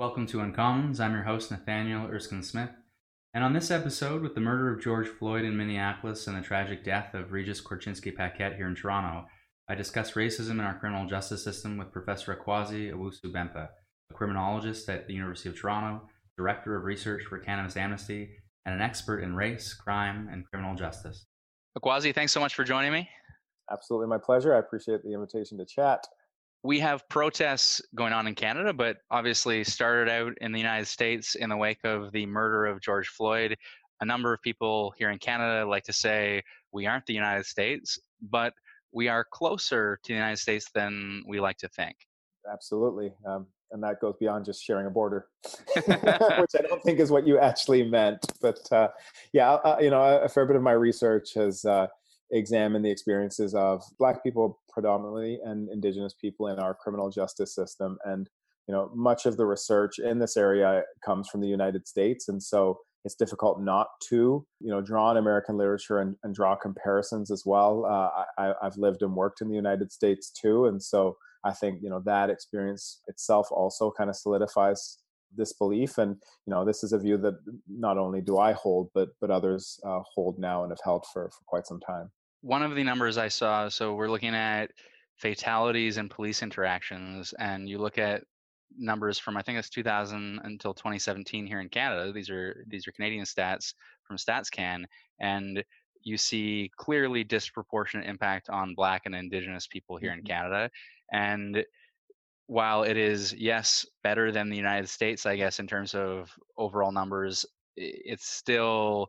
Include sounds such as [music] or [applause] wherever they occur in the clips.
Welcome to Uncommons. I'm your host, Nathaniel Erskine Smith. And on this episode, with the murder of George Floyd in Minneapolis and the tragic death of Regis Korchinski Paquet here in Toronto, I discuss racism in our criminal justice system with Professor Akwasi Owusu-Bempah, a criminologist at the University of Toronto, director of research for Cannabis Amnesty, and an expert in race, crime, and criminal justice. Akwasi, thanks so much for joining me. Absolutely my pleasure. I appreciate the invitation to chat we have protests going on in Canada, but obviously started out in the United States in the wake of the murder of George Floyd. A number of people here in Canada like to say we aren't the United States, but we are closer to the United States than we like to think. Absolutely. Um, and that goes beyond just sharing a border, [laughs] [laughs] which I don't think is what you actually meant. But uh, yeah, uh, you know, a, a, fair bit of my research has uh, examine the experiences of black people predominantly and indigenous people in our criminal justice system and you know much of the research in this area comes from the united states and so it's difficult not to you know draw on american literature and, and draw comparisons as well. Uh, I, i've lived and worked in the united states too and so i think you know that experience itself also kind of solidifies this belief and you know this is a view that not only do i hold but but others uh, hold now and have held for for quite some time one of the numbers I saw, so we're looking at fatalities and police interactions, and you look at numbers from I think it's 2000 until 2017 here in Canada. These are these are Canadian stats from StatsCan, and you see clearly disproportionate impact on Black and Indigenous people here mm-hmm. in Canada, and while it is yes better than the United States, I guess in terms of overall numbers, it's still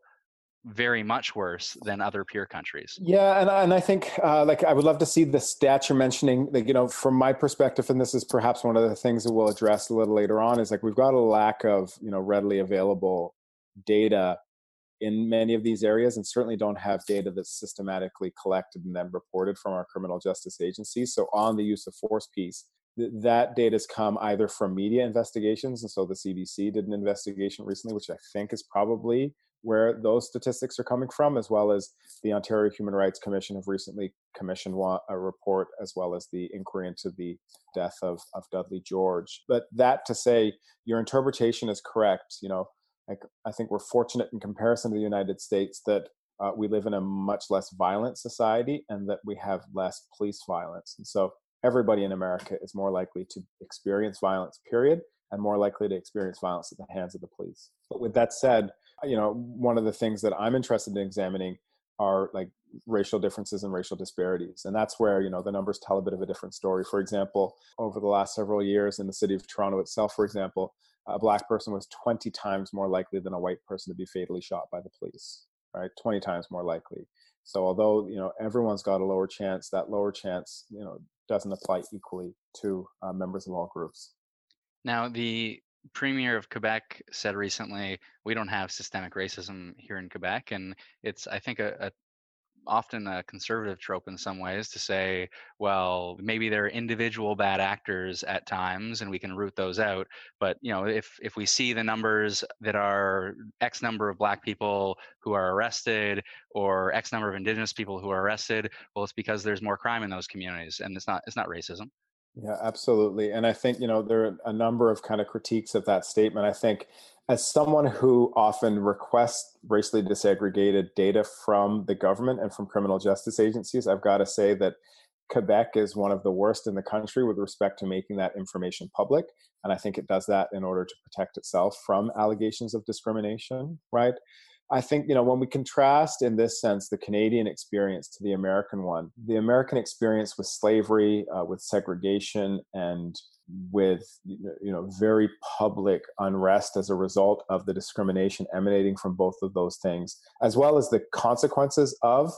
very much worse than other peer countries. Yeah, and and I think uh, like I would love to see the stats you're mentioning. Like you know, from my perspective, and this is perhaps one of the things that we'll address a little later on, is like we've got a lack of you know readily available data in many of these areas, and certainly don't have data that's systematically collected and then reported from our criminal justice agencies. So on the use of force piece. that data has come either from media investigations, and so the CBC did an investigation recently, which I think is probably where those statistics are coming from, as well as the Ontario Human Rights Commission have recently commissioned a report, as well as the inquiry into the death of, of Dudley George. But that to say, your interpretation is correct. You know, I, I think we're fortunate in comparison to the United States that uh, we live in a much less violent society and that we have less police violence. And so everybody in America is more likely to experience violence, period, and more likely to experience violence at the hands of the police. But with that said, you know one of the things that i'm interested in examining are like racial differences and racial disparities and that's where you know the numbers tell a bit of a different story. For example over the last several years in the city of toronto itself for example a black person was 20 times more likely than a white person to be fatally shot by the police right? 20 times more likely. So although you know everyone's got a lower chance that lower chance you know doesn't apply equally to uh, members of all groups. Now the premier of Quebec said recently, we don't have systemic racism here in Quebec, and it's I think a, a often a conservative trope in some ways to say, well, maybe there are individual bad actors at times and we can root those out. But you know, if if we see the numbers that are X number of black people who are arrested or X number of indigenous people who are arrested, well, it's because there's more crime in those communities and it's not it's not racism. Yeah, absolutely. And I think, you know, there are a number of kind of critiques of that statement. I think as someone who often requests racially disaggregated data from the government and from criminal justice agencies, I've got to say that Quebec is one of the worst in the country with respect to making that information public. And I think it does that in order to protect itself from allegations of discrimination, right? I think, you know, when we contrast in this sense the Canadian experience to the American one, the American experience with slavery, uh, with segregation, and with, you know, very public unrest as a result of the discrimination emanating from both of those things, as well as the consequences of,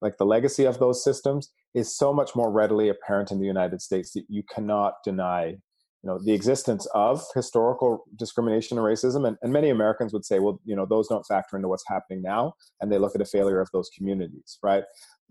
like the legacy of those systems, is so much more readily apparent in the United States that you cannot deny you know the existence of historical discrimination and racism and, and many americans would say well you know those don't factor into what's happening now and they look at a failure of those communities right?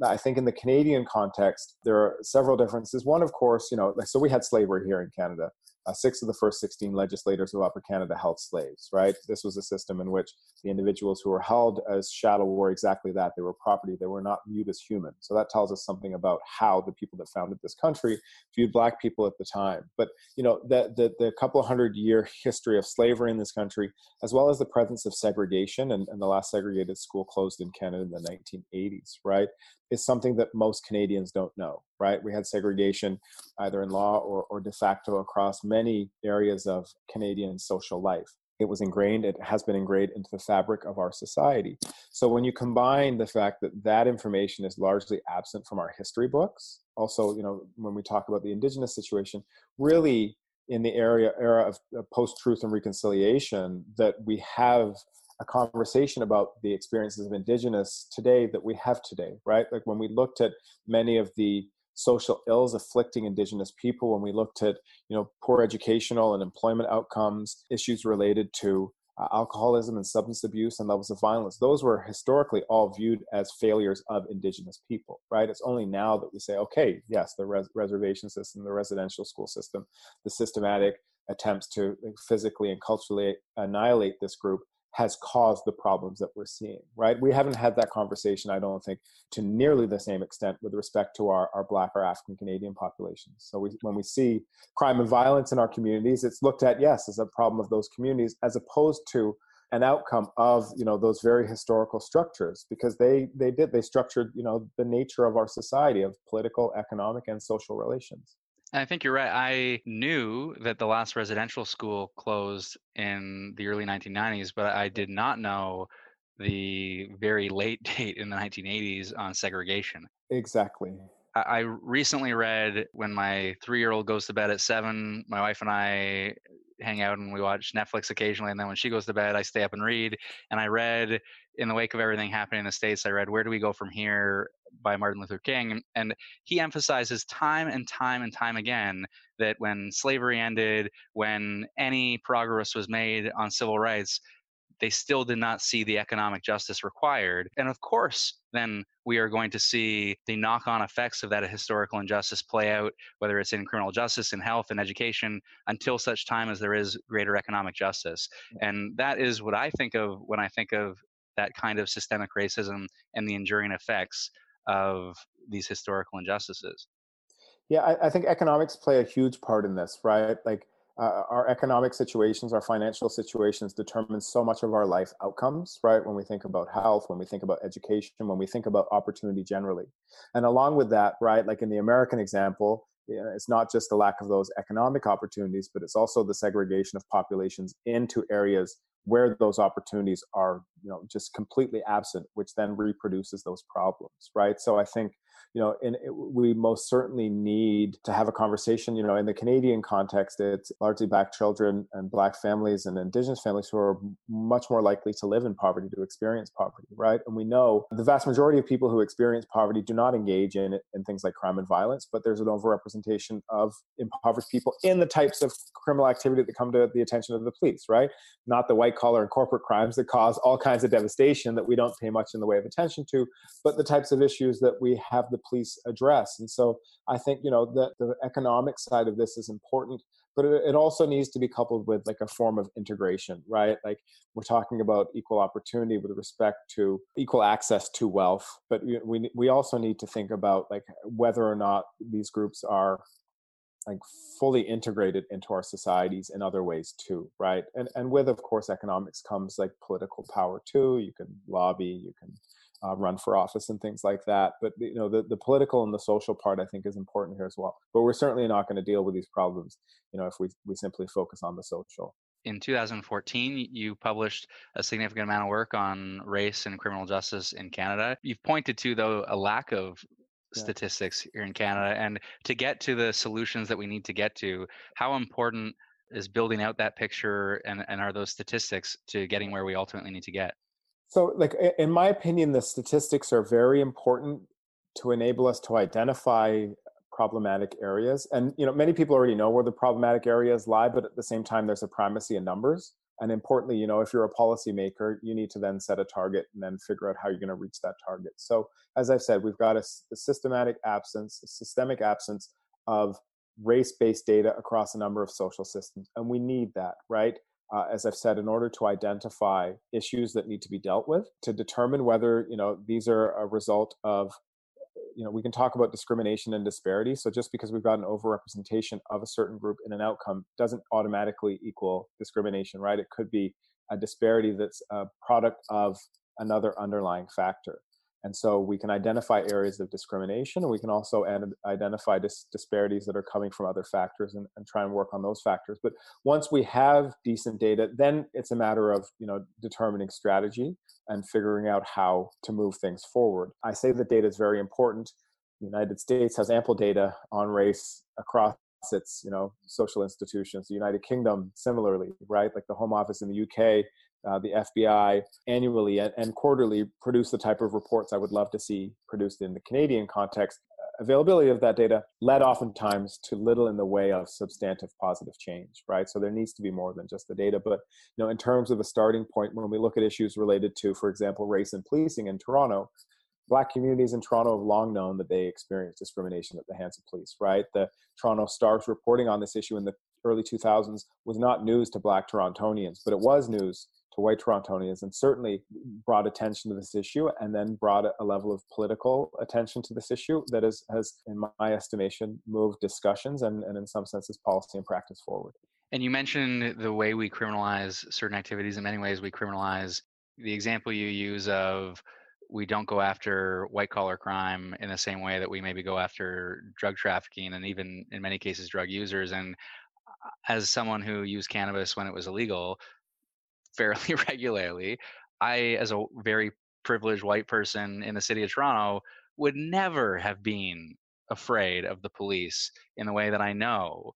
I think in the canadian context there are several differences. One of course you know so we had slavery here in canada uh, six of the first 16 legislators of Upper Canada held slaves, right? This was a system in which the individuals who were held as chattel were exactly that. They were property. They were not viewed as human. So that tells us something about how the people that founded this country viewed black people at the time. But, you know, the, the, the couple hundred year history of slavery in this country, as well as the presence of segregation, and, and the last segregated school closed in Canada in the 1980s, right? Is something that most Canadians don't know, right? We had segregation either in law or, or de facto across many areas of Canadian social life. It was ingrained, it has been ingrained into the fabric of our society. So when you combine the fact that that information is largely absent from our history books, also, you know, when we talk about the Indigenous situation, really in the area era of post truth and reconciliation, that we have a conversation about the experiences of indigenous today that we have today right? Like when we looked at many of the social ills afflicting indigenous people when we looked at you know poor educational and employment outcomes issues related to uh, alcoholism and substance abuse and levels of violence those were historically all viewed as failures of indigenous people right? It's only now that we say okay yes the res- reservation system the residential school system the systematic attempts to physically and culturally annihilate this group has caused the problems that we're seeing, right? We haven't had that conversation, I don't think, to nearly the same extent with respect to our, our Black or African Canadian populations. So we, when we see crime and violence in our communities, it's looked at, yes, as a problem of those communities, as opposed to an outcome of you know those very historical structures because they they did they structured you know the nature of our society of political economic and social relations I think you're right. I knew that the last residential school closed in the early 1990s, but I did not know the very late [laughs] date in the 1980s on segregation. Exactly. I recently read when my three year old goes to bed at seven, my wife and I hang out and we watch Netflix occasionally. And then when she goes to bed, I stay up and read. And I read in the wake of everything happening in the States, I read Where Do We Go From Here by Martin Luther King. And he emphasizes time and time and time again that when slavery ended, when any progress was made on civil rights, they still did not see the economic justice required. And of course, then we are going to see the knock on effects of that historical injustice play out, whether it's in criminal justice, in health, and education, until such time as there is greater economic justice. Mm. And that is what I think of when I think of that kind of systemic racism and the enduring effects of these historical injustices. Yeah, I, I think economics play a huge part in this, right? Like, uh, our economic situations, our financial situations determine so much of our life outcomes, right? When we think about health, when we think about education, when we think about opportunity generally. And along with that, right, like in the American example, it's not just the lack of those economic opportunities, but it's also the segregation of populations into areas where those opportunities are, you know, just completely absent, which then reproduces those problems, right? So I think you know, and it, we most certainly need to have a conversation. You know, in the Canadian context, it's largely Black children and Black families and Indigenous families who are much more likely to live in poverty, to experience poverty, right? And we know the vast majority of people who experience poverty do not engage in in things like crime and violence, but there's an overrepresentation of impoverished people in the types of criminal activity that come to the attention of the police, right? Not the white collar and corporate crimes that cause all kinds of devastation that we don't pay much in the way of attention to, but the types of issues that we have the police address. And so I think, you know, the, the economic side of this is important, but it, it also needs to be coupled with like a form of integration, right? Like we're talking about equal opportunity with respect to equal access to wealth, but we, we also need to think about like whether or not these groups are like fully integrated into our societies in other ways too right and and with of course economics comes like political power too you can lobby you can uh, run for office and things like that. But you know, the, the political and the social part I think is important here as well. But we're certainly not going to deal with these problems, you know, if we we simply focus on the social. In 2014, you published a significant amount of work on race and criminal justice in Canada. You've pointed to though a lack of statistics here in Canada, and to get to the solutions that we need to get to, how important is building out that picture and, and are those statistics to getting where we ultimately need to get? So, like in my opinion, the statistics are very important to enable us to identify problematic areas. And you know, many people already know where the problematic areas lie, but at the same time, there's a primacy in numbers. And importantly, you know, if you're a policymaker, you need to then set a target and then figure out how you're going to reach that target. So, as I've said, we've got a, a systematic absence, a systemic absence of race-based data across a number of social systems and we need that right uh, as i've said in order to identify issues that need to be dealt with to determine whether you know these are a result of you know we can talk about discrimination and disparity so just because we've got an overrepresentation of a certain group in an outcome doesn't automatically equal discrimination right? It could be a disparity that's a product of another underlying factor and so we can identify areas of discrimination and we can also identify dis- disparities that are coming from other factors and, and, try and work on those factors. But once we have decent data, then it's a matter of you know determining strategy and figuring out how to move things forward. I say that data is very important. The United States has ample data on race across its you know social institutions the united kingdom similarly right like the home office in the uk uh, the FBI annually and, and, quarterly produce the type of reports I would love to see produced in the Canadian context. Availability of that data led oftentimes to little in the way of substantive positive change, right? So there needs to be more than just the data. But you know, in terms of a starting point, when we look at issues related to, for example, race and policing in Toronto, black communities in Toronto have long known that they experience discrimination at the hands of police, right? The Toronto Star's reporting on this issue in the early 2000s was not news to black Torontonians, but it was news to white Torontonians and certainly brought attention to this issue and then brought a level of political attention to this issue that is, has, in my estimation, moved discussions and, and in some senses policy and practice forward. And you mentioned the way we criminalize certain activities. In many ways, we criminalize the example you use of we don't go after white collar crime in the same way that we maybe go after drug trafficking and even in many cases drug users. And uh, as someone who used cannabis when it was illegal, fairly [laughs] regularly, I, as a very privileged white person in the city of Toronto, would never have been afraid of the police in the way that I know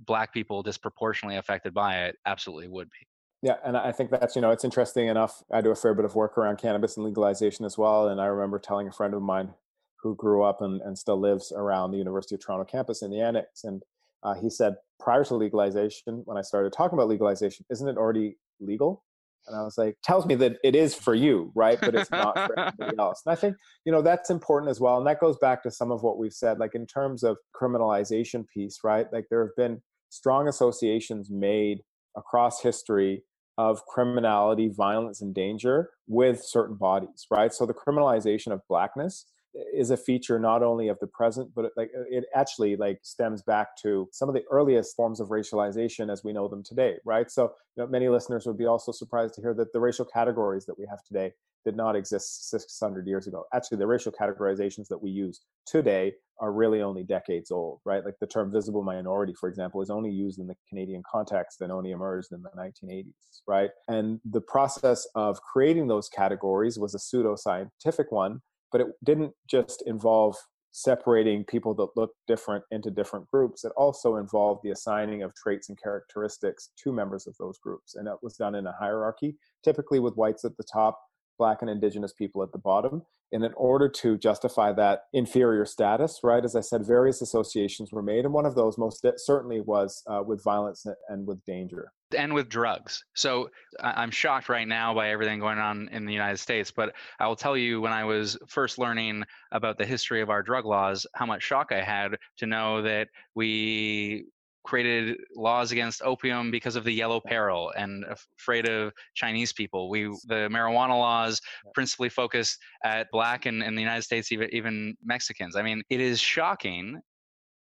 black people disproportionately affected by it absolutely would be. Yeah, and I think that's you know it's interesting enough. I do a fair bit of work around cannabis and legalization as well, and I remember telling a friend of mine who grew up and, and still lives around the University of Toronto campus in the annex, and uh, he said prior to legalization, when I started talking about legalization, isn't it already legal? And I was like, tells me that it is for you, right? But it's not for [laughs] anybody else. And I think, you know, that's important as well. And that goes back to some of what we've said, like in terms of criminalization piece, right? Like there have been strong associations made across history of criminality, violence, and danger with certain bodies, right? So the criminalization of blackness is a feature not only of the present but it, like uh, it actually like stems back to some of the earliest forms of racialization as we know them today right? So you know many listeners would be also surprised to hear that the racial categories that we have today did not exist 600 years ago. Actually the racial categorizations that we use today are really only decades old right? Like the term visible minority for example is only used in the canadian context and only emerged in the 1980s right? And the process of creating those categories was a pseudo scientific one but it didn't just involve separating people that look different into different groups. It also involved the assigning of traits and characteristics to members of those groups. And that was done in a hierarchy, typically with whites at the top, black and indigenous people at the bottom. And in order to justify that inferior status, right, as I said, various associations were made. And one of those most certainly was uh, with violence and with danger and with drugs. So I'm shocked right now by everything going on in the United States. But I will tell you, when I was first learning about the history of our drug laws, how much shock I had to know that we created laws against opium because of the yellow peril and afraid of Chinese people. We the marijuana laws principally focused at black and in the United States, even even Mexicans. I mean, it is shocking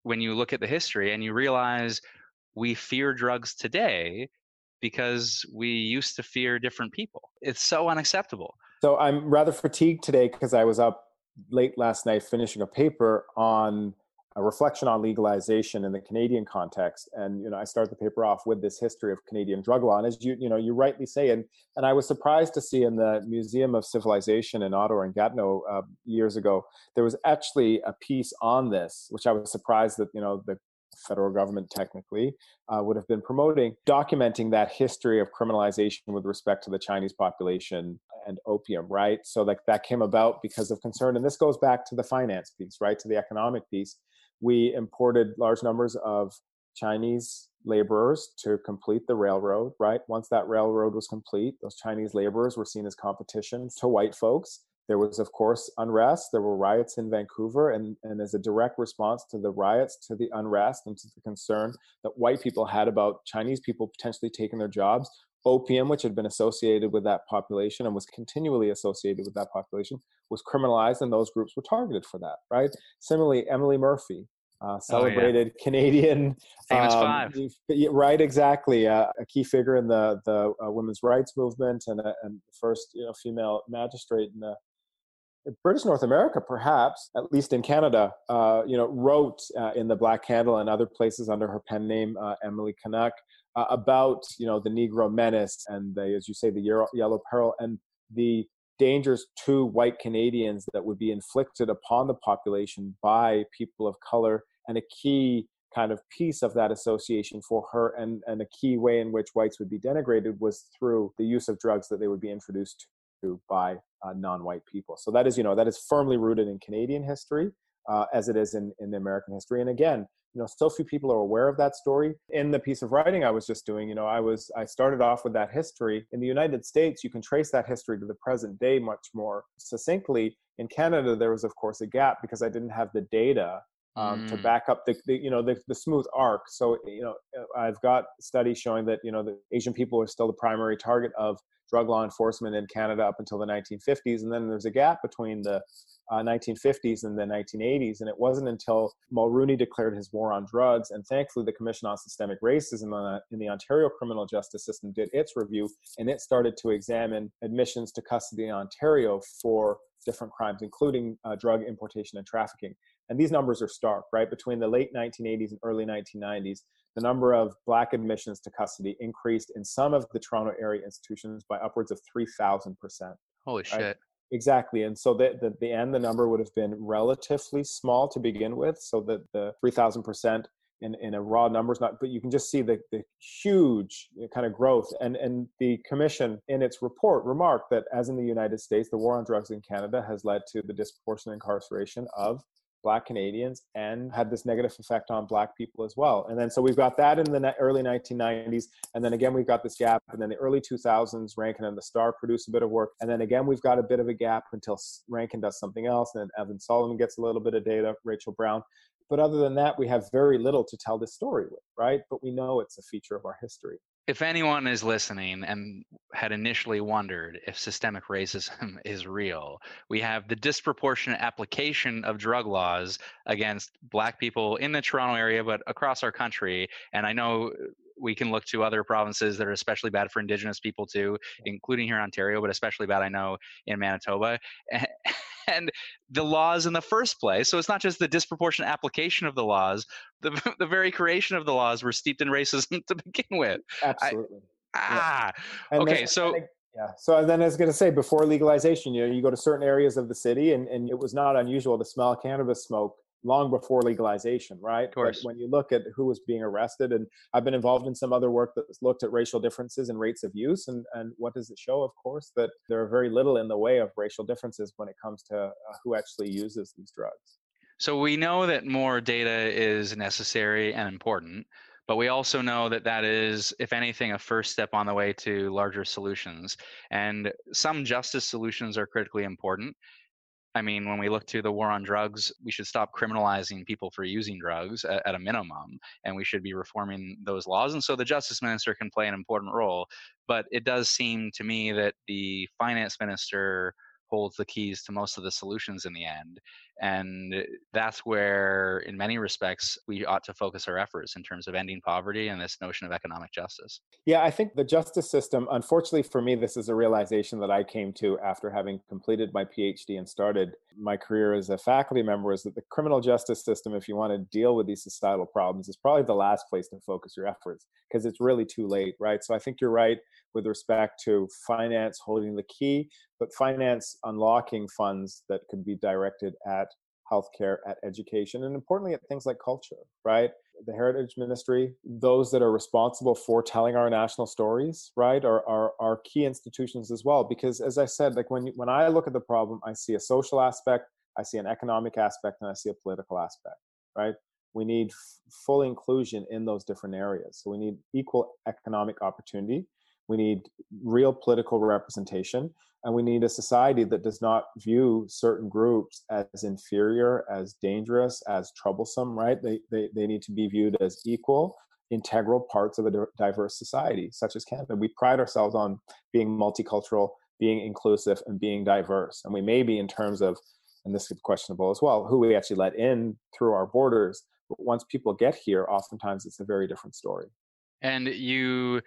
when you look at the history and you realize we fear drugs today because we used to fear different people. It's so unacceptable. So I'm rather fatigued today because I was up late last night finishing a paper on a reflection on legalization in the Canadian context. And you know, I start the paper off with this history of Canadian drug law. And as you you know, you rightly say, and and I was surprised to see in the Museum of Civilization in Ottawa and Gatineau uh, years ago, there was actually a piece on this, which I was surprised that you know the federal government technically uh, would have been promoting, documenting that history of criminalization with respect to the Chinese population and opium, right? So like that came about because of concern, and this goes back to the finance piece, right, to the economic piece. We imported large numbers of Chinese laborers to complete the railroad, right? Once that railroad was complete, those Chinese laborers were seen as competition to white folks there was, of course, unrest. There were riots in Vancouver, and, and as a direct response to the riots, to the unrest, and to the concern that white people had about Chinese people potentially taking their jobs, opium, which had been associated with that population and was continually associated with that population, was criminalized, and those groups were targeted for that, right? Similarly, Emily Murphy, uh, celebrated oh, yeah. Canadian [laughs] famous um, five, right? Exactly, uh, a key figure in the the uh, women's rights movement and, a, and first you know female magistrate in the British North America, perhaps, at least in Canada, uh, you know, wrote uh, in the Black Candle and other places under her pen name, uh, Emily Canuck, uh, about you know the Negro menace and the, as you say, the yellow peril and the dangers to white Canadians that would be inflicted upon the population by people of color, and a key kind of piece of that association for her and, and a key way in which whites would be denigrated was through the use of drugs that they would be introduced to by uh, non-white people. So that is, you know, that is firmly rooted in Canadian history uh, as it is in, in the American history. And again, you know, so few people are aware of that story. In the piece of writing I was just doing, you know, I was I started off with that history. In the United States, you can trace that history to the present day much more succinctly. In Canada, there was of course a gap because I didn't have the data um, mm. to back up the, the you know the, the, smooth arc. So you know I've got studies showing that you know the Asian people are still the primary target of drug law enforcement in Canada up until the 1950s, and then there's a gap between the uh, 1950s and the 1980s. And it wasn't until Mulroney declared his war on drugs, and thankfully the Commission on Systemic Racism in the Ontario criminal justice system did its review, and it started to examine admissions to custody in Ontario for different crimes, including uh, drug importation and trafficking. And these numbers are stark, right? Between the late 1980s and early 1990s, the number of black admissions to custody increased in some of the Toronto area institutions by upwards of 3,000%. Holy right? shit. Exactly. And so the, the, the end, the number would have been relatively small to begin with. So that the 3,000% in, in a raw numbers, not, but you can just see the, the huge uh, kind of growth. And, and the commission in its report remarked that as in the United States, the war on drugs in Canada has led to the disproportionate incarceration of black Canadians and had this negative effect on black people as well. And then so we've got that in the early 1990s, and then again we've got this gap. And then the early 2000s, Rankin and the Star produce a bit of work, and then again we've got a bit of a gap until Rankin does something else, and then Evan Solomon gets a little bit of data, Rachel Browne. But other than that, we have very little to tell this story with, right? But we know it's a feature of our history if anyone is listening and had initially wondered if systemic racism [laughs] is real, we have the disproportionate application of drug laws against black people in the Toronto area, but across our country. And I know we can look to other provinces that are especially bad for indigenous people too, including here in Ontario, but especially bad, I know, in Manitoba. [laughs] and the laws in the first place. So it's not just the disproportionate application of the laws, the, [laughs] the very creation of the laws were steeped in racism [laughs] to begin with. Absolutely. I, ah, okay. So. Yeah. So then I was going to say before legalization, you know, you go to certain areas of the city and, and it was not unusual to smell cannabis smoke long before legalization, right? Of course. But when you look at who was being arrested, and I've been involved in some other work that's looked at racial differences and rates of use, and, and what does it show? Of course, that there are very little in the way of racial differences when it comes to uh, who actually uses these drugs. So we know that more data is necessary and important, but we also know that that is, if anything, a first step on the way to larger solutions. And some justice solutions are critically important. I mean, when we look to the war on drugs, we should stop criminalizing people for using drugs at, at, a minimum, and we should be reforming those laws. And so the justice minister can play an important role. But it does seem to me that the finance minister holds the keys to most of the solutions in the end. And uh, that's where, in many respects, we ought to focus our efforts in terms of ending poverty and this notion of economic justice. Yeah, I think the justice system, unfortunately for me, this is a realization that I came to after having completed my PhD and started my career as a faculty member is that the criminal justice system, if you want to deal with these societal problems, is probably the last place to focus your efforts because it's really too late, right? So I think you're right with respect to finance holding the key, but finance unlocking funds that could be directed at healthcare, at education, and importantly at things like culture, right? The Heritage Ministry, those that are responsible for telling our national stories, right, are, are, are key institutions as well. Because as I said, like when, when I look at the problem, I see a social aspect, I see an economic aspect, and I see a political aspect, right? We need f- full inclusion in those different areas. So we need equal economic opportunity we need real political representation. And we need a society that does not view certain groups as inferior as dangerous as troublesome right? They, they, they need to be viewed as equal integral parts of a diverse society such as canada. We pride ourselves on being multicultural being inclusive and being diverse. And we may be in terms of and this is questionable as well who we actually let in through our borders but once people get here oftentimes it's a very different story. And you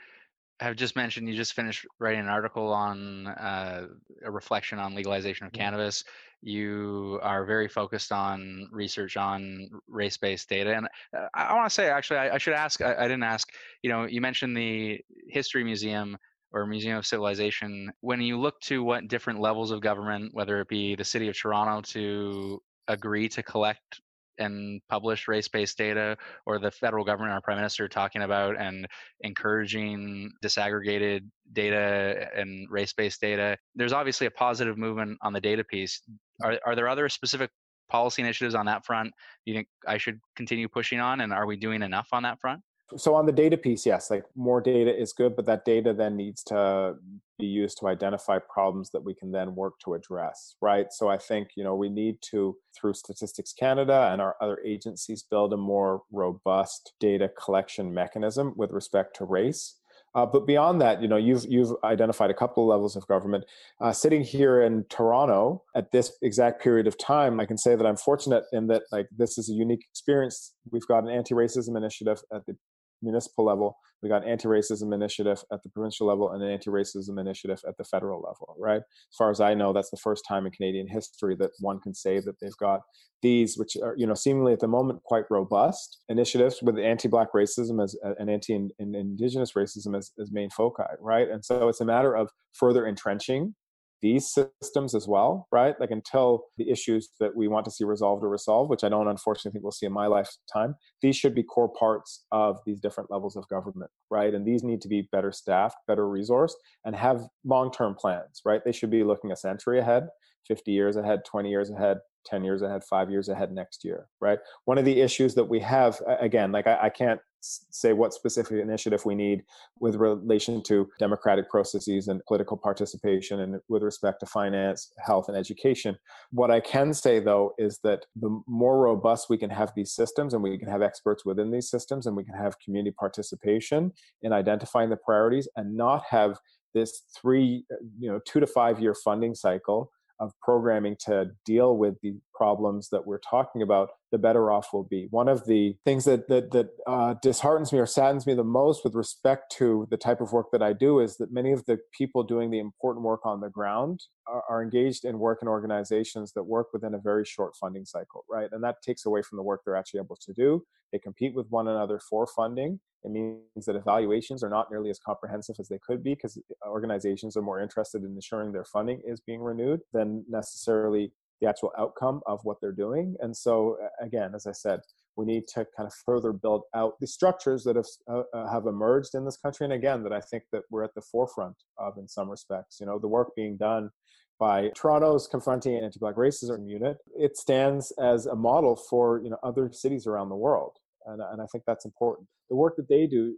have just mentioned you just finished writing an article on uh, a reflection on legalization of cannabis. You are very focused on research on race-based data, and uh, I, I want to say actually, I, I should ask. I, I, didn't ask. You know, you mentioned the History Museum or Museum of Civilization. When you look to what different levels of government, whether it be the City of Toronto to agree to collect and publish race-based data or the federal government our prime minister talking about and encouraging disaggregated data and race-based data there's obviously a positive movement on the data piece. Are, are there other specific policy initiatives on that front you think i should continue pushing on and are we doing enough on that front so on the data piece yes like more data is good but that data then needs to be used to identify problems that we can then work to address right so i think you know we need to through statistics canada and our other agencies build a more robust data collection mechanism with respect to race uh, but beyond that, you know, you've you've identified a couple of levels of government. Uh, sitting here in Toronto at this exact period of time, I can say that I'm fortunate in that like this is a unique experience. We've got an anti-racism initiative at the municipal level. We got anti-racism initiative at the provincial level and an anti-racism initiative at the federal level, right? As far as I know, that's the first time in Canadian history that one can say that they've got these, which are, you know, seemingly at the moment quite robust initiatives with anti-black racism as uh, an anti-indigenous racism as, as main foci, right? And so it's a matter of further entrenching these systems as well, right? Like until the issues that we want to see resolved are resolved, which I don't unfortunately think we'll see in my lifetime, these should be core parts of these different levels of government, right? And these need to be better staffed, better resourced, and have long term plans, right? They should be looking a century ahead, 50 years ahead, 20 years ahead, 10 years ahead, five years ahead next year, right? One of the issues that we have, again, like I, I can't say what specific initiative we need with relation to democratic processes and political participation and with respect to finance, health, and education. What I can say though is that the more robust we can have these systems and we can have experts within these systems and we can have community participation in identifying the priorities and not have this three, uh, you know, two to five year funding cycle of programming to deal with the problems that we're talking about, the better off we'll be. One of the things that that, that uh, disheartens me or saddens me the most with respect to the type of work that I do is that many of the people doing the important work on the ground are, are engaged in work in organizations that work within a very short funding cycle, right? And that takes away from the work they're actually able to do. They compete with one another for funding. It means that evaluations are not nearly as comprehensive as they could be because organizations are more interested in ensuring their funding is being renewed than necessarily the actual outcome of what they're doing. And so, again, as I said, we need to kind of further build out the structures that have uh, uh, have emerged in this country, and again, that I think that we're at the forefront of in some respects. You know, the work being done by Toronto's confronting anti-black racism unit, it stands as a model for you know other cities around the world, and, and I think that's important. The work that they do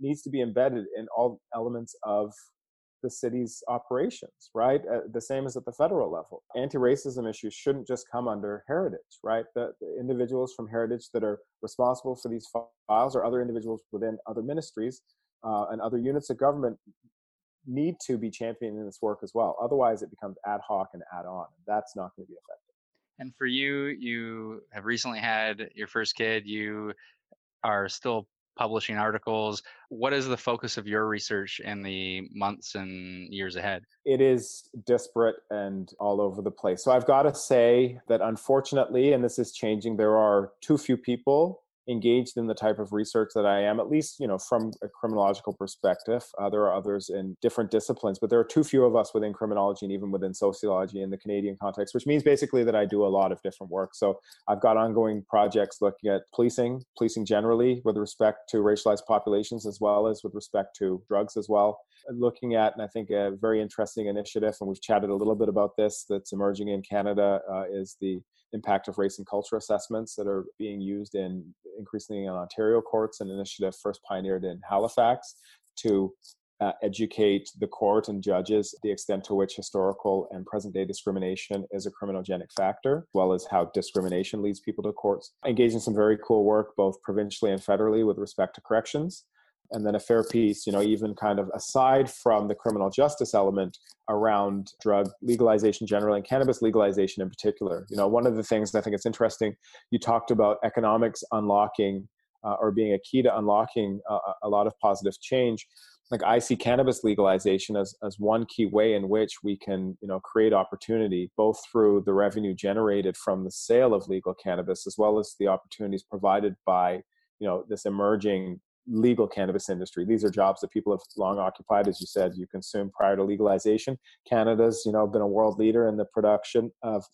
needs to be embedded in all elements of the city's operations, right? Uh, the same as at the federal level. Anti-racism issues shouldn't just come under heritage, right? The, the, individuals from heritage that are responsible for these files or other individuals within other ministries uh, and other units of government need to be championing this work as well. Otherwise, it becomes ad hoc and add on. That's not going to be effective. And for you, you have recently had your first kid. You are still publishing articles. What is the focus of your research in the months and years ahead? It is disparate and all over the place. So I've got to say that unfortunately, and this is changing, there are too few people engaged in the type of research that I am, at least you know from a criminological perspective. Uh, there are others in different disciplines, but there are too few of us within criminology and even within sociology in the Canadian context, which means basically that I do a lot of different work. So I've got ongoing projects looking at policing, policing generally with respect to racialized populations as well as with respect to drugs as well. Looking at, and I think a very interesting initiative, and we've chatted a little bit about this that's emerging in Canada, uh, is the impact of race and culture assessments that are being used in increasingly in Ontario courts, an initiative first pioneered in Halifax to uh, educate the court and judges the extent to which historical and present day discrimination is a criminogenic factor, as well as how discrimination leads people to courts. Engage in some very cool work, both provincially and federally, with respect to corrections. And then a fair piece, you know, even kind of aside from the criminal justice element around drug legalization generally and cannabis legalization in particular. You know, one of the things I think it's interesting, you talked about economics unlocking uh, or being a key to unlocking a lot of positive change like I see cannabis legalization as, as one key way in which we can, you know, create opportunity both through the revenue generated from the sale of legal cannabis as well as the opportunities provided by, you know, this emerging legal cannabis industry. These are jobs that people have long occupied, as you said, you consume prior to legalization. Canada's, you know, been a world leader in the production of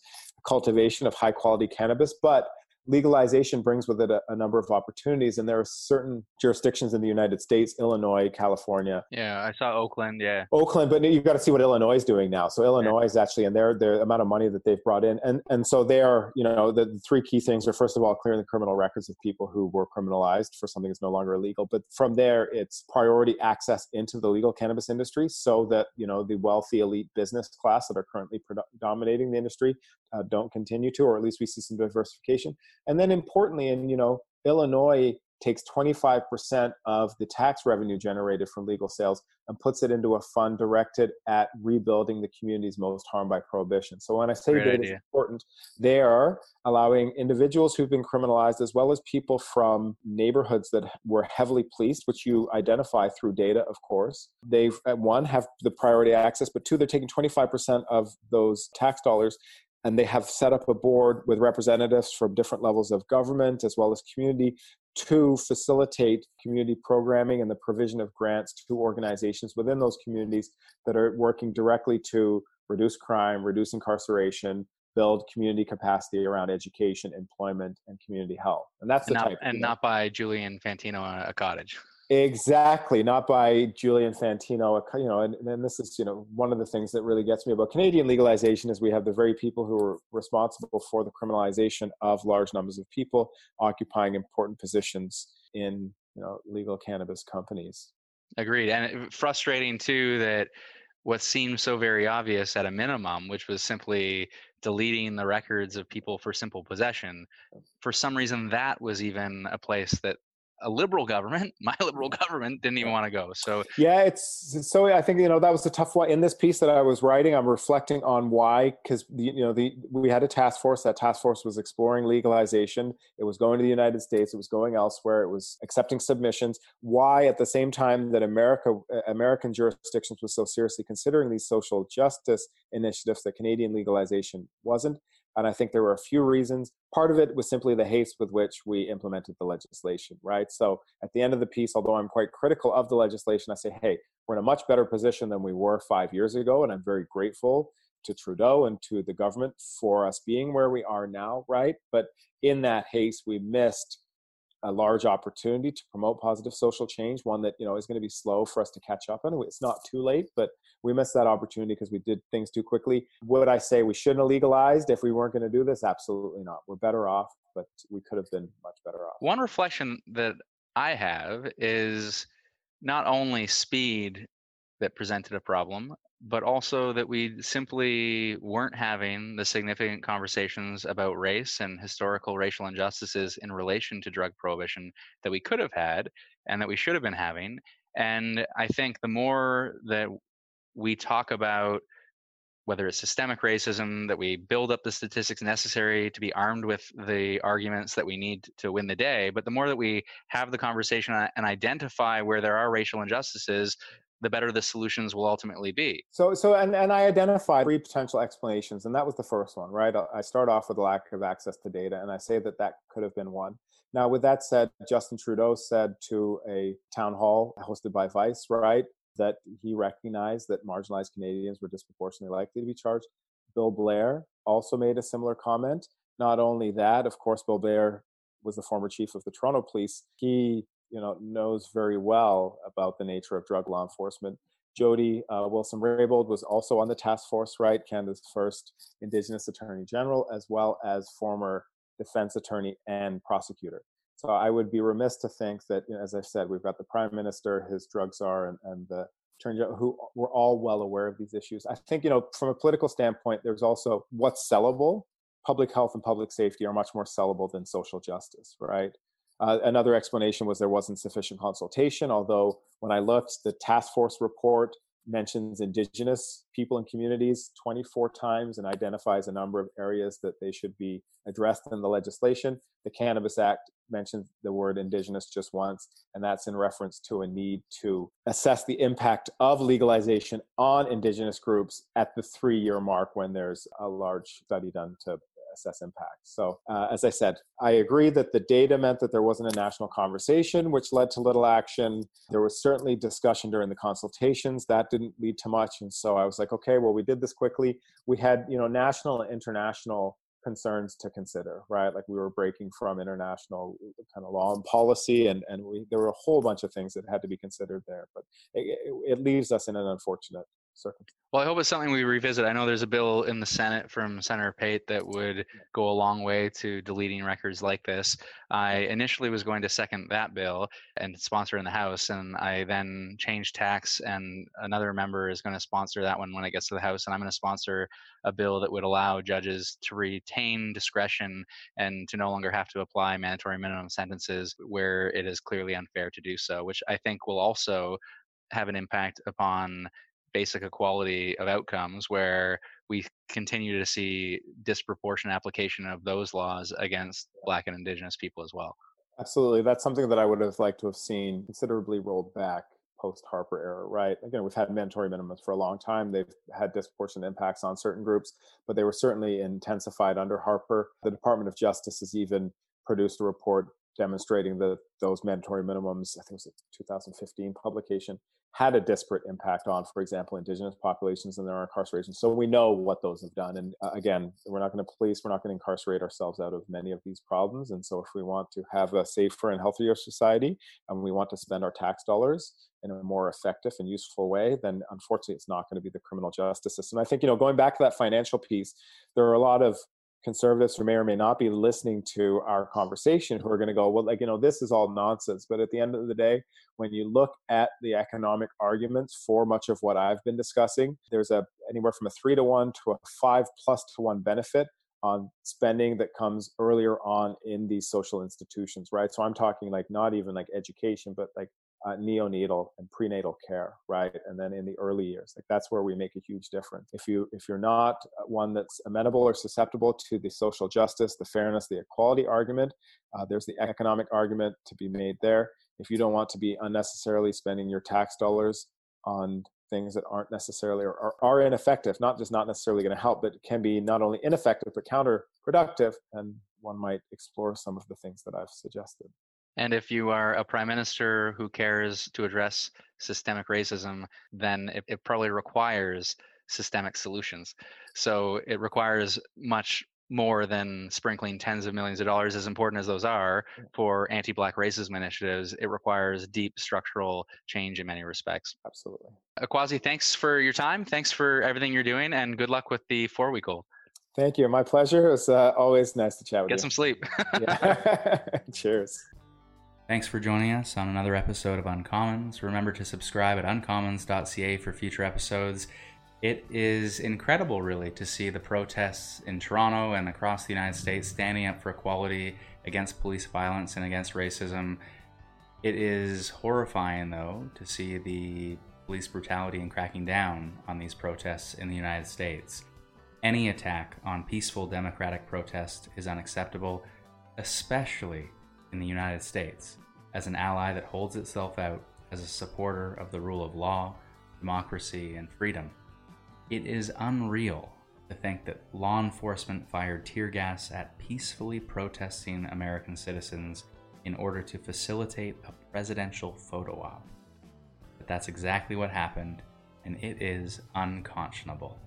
cultivation of high quality cannabis, but legalization brings with it a, a, number of opportunities and there are certain jurisdictions in the united states illinois california. Yeah i saw oakland yeah. Oakland but you've got to see what illinois is doing now. So illinois yeah. is actually in their their amount of money that they've brought in and and so they are you know the, the three key things are first of all clearing the criminal records of people who were criminalized for something that's no longer illegal but from there it's priority access into the legal cannabis industry so that you know the wealthy elite business class that are currently dominating the industry uh, don't continue to or at least we see some diversification and then importantly, and you know, Illinois takes 25% of the tax revenue generated from legal sales and puts it into a fund directed at rebuilding the communities most harmed by prohibition. So when I say data is important, they are allowing individuals who've been criminalized as well as people from neighborhoods that were heavily policed, which you identify through data, of course. They've one have the priority access, but two, they're taking 25% of those tax dollars and they have set up a board with representatives from different levels of government as well as community to facilitate community programming and the provision of grants to organizations within those communities that are working directly to reduce crime, reduce incarceration, build community capacity around education, employment, and community health. And that's the and not, type. And not by Julian Fantino a cottage. Exactly, not by Julian Fantino. You know, and, and this is you know one of the things that really gets me about Canadian legalization is we have the very people who are responsible for the criminalization of large numbers of people occupying important positions in you know legal cannabis companies. Agreed, and frustrating too that what seemed so very obvious at a minimum, which was simply deleting the records of people for simple possession, for some reason that was even a place that a liberal government, [laughs] my liberal government didn't even want to go. So yeah, it's so I think you know that was a tough one in this piece that I was writing. I'm reflecting on why because you know the we had a task force. That task force was exploring legalization. It was going to the United States. It was going elsewhere. It was accepting submissions. Why at the same time that America uh, American jurisdictions was so seriously considering these social justice initiatives, that Canadian legalization wasn't. And I think there were a few reasons. Part of it was simply the haste with which we implemented the legislation, right? So at the end of the piece, although I'm quite critical of the legislation, I say, hey, we're in a much better position than we were five years ago. And I'm very grateful to Trudeau and to the government for us being where we are now, right? But in that haste, we missed a large opportunity to promote positive social change, one that you know is going to be slow for us to catch up on. It's not too late, but we missed that opportunity because we did things too quickly. Would I say we shouldn't have legalized if we weren't going to do this? Absolutely not. We're better off, but we could have been much better off. One reflection that I have is not only speed that presented a problem, but also that we simply weren't having the significant conversations about race and historical racial injustices in relation to drug prohibition that we could have had and that we should have been having. And I think the more that we talk about whether it's systemic racism, that we build up the statistics necessary to be armed with the arguments that we need to win the day. But the more that we have the conversation and identify where there are racial injustices, the better the solutions will ultimately be. So, so, and, and I identified three potential explanations, and that was the first one, right? Uh, I start off with lack of access to data, and I say that that could have been one. Now, with that said, Justin Trudeau said to a town hall hosted by Vice, right, that he recognized that marginalized Canadians were disproportionately likely to be charged. Bill Blair also made a similar comment. Not only that, of course, Bill Blair was the former chief of the Toronto Police. He you know knows very well about the nature of drug law enforcement. Jody uh, Wilson Raybould was also on the task force, right? Canada's first Indigenous Attorney General, as well as former defense attorney and prosecutor. So I would be remiss to think that, you know, as I said, we've got the Prime Minister, his drug czar, and, and the turns out who were all well aware of these issues. I think, you know, from a political standpoint, there's also what's sellable. Public health and public safety are much more sellable than social justice, right? Uh, another explanation was there wasn't sufficient consultation, although when I looked, the task force report mentions indigenous people and communities 24 times and identifies a number of areas that they should be addressed in the legislation. The Cannabis Act mentions the word indigenous just once, and that's in reference to a need to assess the impact of legalization on indigenous groups at the three year mark when there's a large study done to assess impact. So, uh, as I said, I agree that the data meant that there wasn't a national conversation, which led to little action. There was certainly discussion during the consultations that didn't lead to much, and so I was like, okay, well, we did this quickly. We had, you know, national and international concerns to consider, right? Like we were breaking from international kind of law and policy, and and we there were a whole bunch of things that had to be considered there. But it, it, leaves us in an unfortunate circumstance. Well, I hope it's something we revisit. I know there's a bill in the Senate from Senator Pate that would go a long way to deleting records like this. I mm-hmm. initially was going to second that bill and sponsor in the House, and I then changed tax, and another member is going to sponsor that one when it gets to the House, and I'm going to sponsor a bill that would allow judges to retain discretion and to no longer have to apply mandatory minimum sentences where it is clearly unfair to do so, which I think will also have an impact upon basic equality of outcomes where we continue to see disproportionate application of those laws against black and indigenous people as well. Absolutely that's something that i would have liked to have seen considerably rolled back post harper era right? Again we've had mandatory minimums for a long time they've had disproportionate impacts on certain groups but they were certainly intensified under harper. The department of justice has even produced a report demonstrating that those mandatory minimums, I think it was a 2015 publication, had a disparate impact on, for example, indigenous populations and their incarceration. So we know what those have done. And uh, again, we're not going to police, we're not going to incarcerate ourselves out of many of these problems. And so if we want to have a safer and healthier society and we want to spend our tax dollars in a more effective and useful way, then unfortunately it's not going to be the criminal justice system. I think, you know, going back to that financial piece, there are a lot of conservatives who may or may not be listening to our conversation who are going to go, well, like, you know, this is all nonsense. But at the end of the day, when you look at the economic arguments for much of what I've been discussing, there's a anywhere from a three to one to a five plus to one benefit on spending that comes earlier on in these social institutions, right? So I'm talking like not even like education, but like uh, neonatal and prenatal care right? And then in the early years like that's where we make a huge difference. If you if you're not one that's amenable or susceptible to the social justice the fairness the equality argument uh, there's the economic argument to be made there. If you don't want to be unnecessarily spending your tax dollars on things that aren't necessarily or are, are ineffective not just not necessarily going to help but can be not only ineffective but counterproductive and one might explore some of the things that i've suggested and if you are a prime minister who cares to address systemic racism, then it, it, probably requires systemic solutions. So it requires much more than sprinkling tens of millions of dollars, as important as those are for anti Black racism initiatives. It requires deep structural change in many respects. Absolutely. Akwasi, thanks for your time. Thanks for everything you're doing, and good luck with the four week old. Thank you. My pleasure. It's uh, always nice to chat with Get you. Get some sleep. [laughs] [laughs] Cheers. Thanks for joining us on another episode of Uncommons. Remember to subscribe at uncommons.ca for future episodes. It is incredible, really, to see the protests in Toronto and across the United States standing up for equality against police violence and against racism. It is horrifying, though, to see the police brutality and cracking down on these protests in the United States. Any attack on peaceful democratic protest is unacceptable, especially in the United States as an ally that holds itself out as a supporter of the rule of law, democracy, and freedom. It is unreal to think that law enforcement fired tear gas at peacefully protesting American citizens in order to facilitate a presidential photo op. But that's exactly what happened, and it is unconscionable.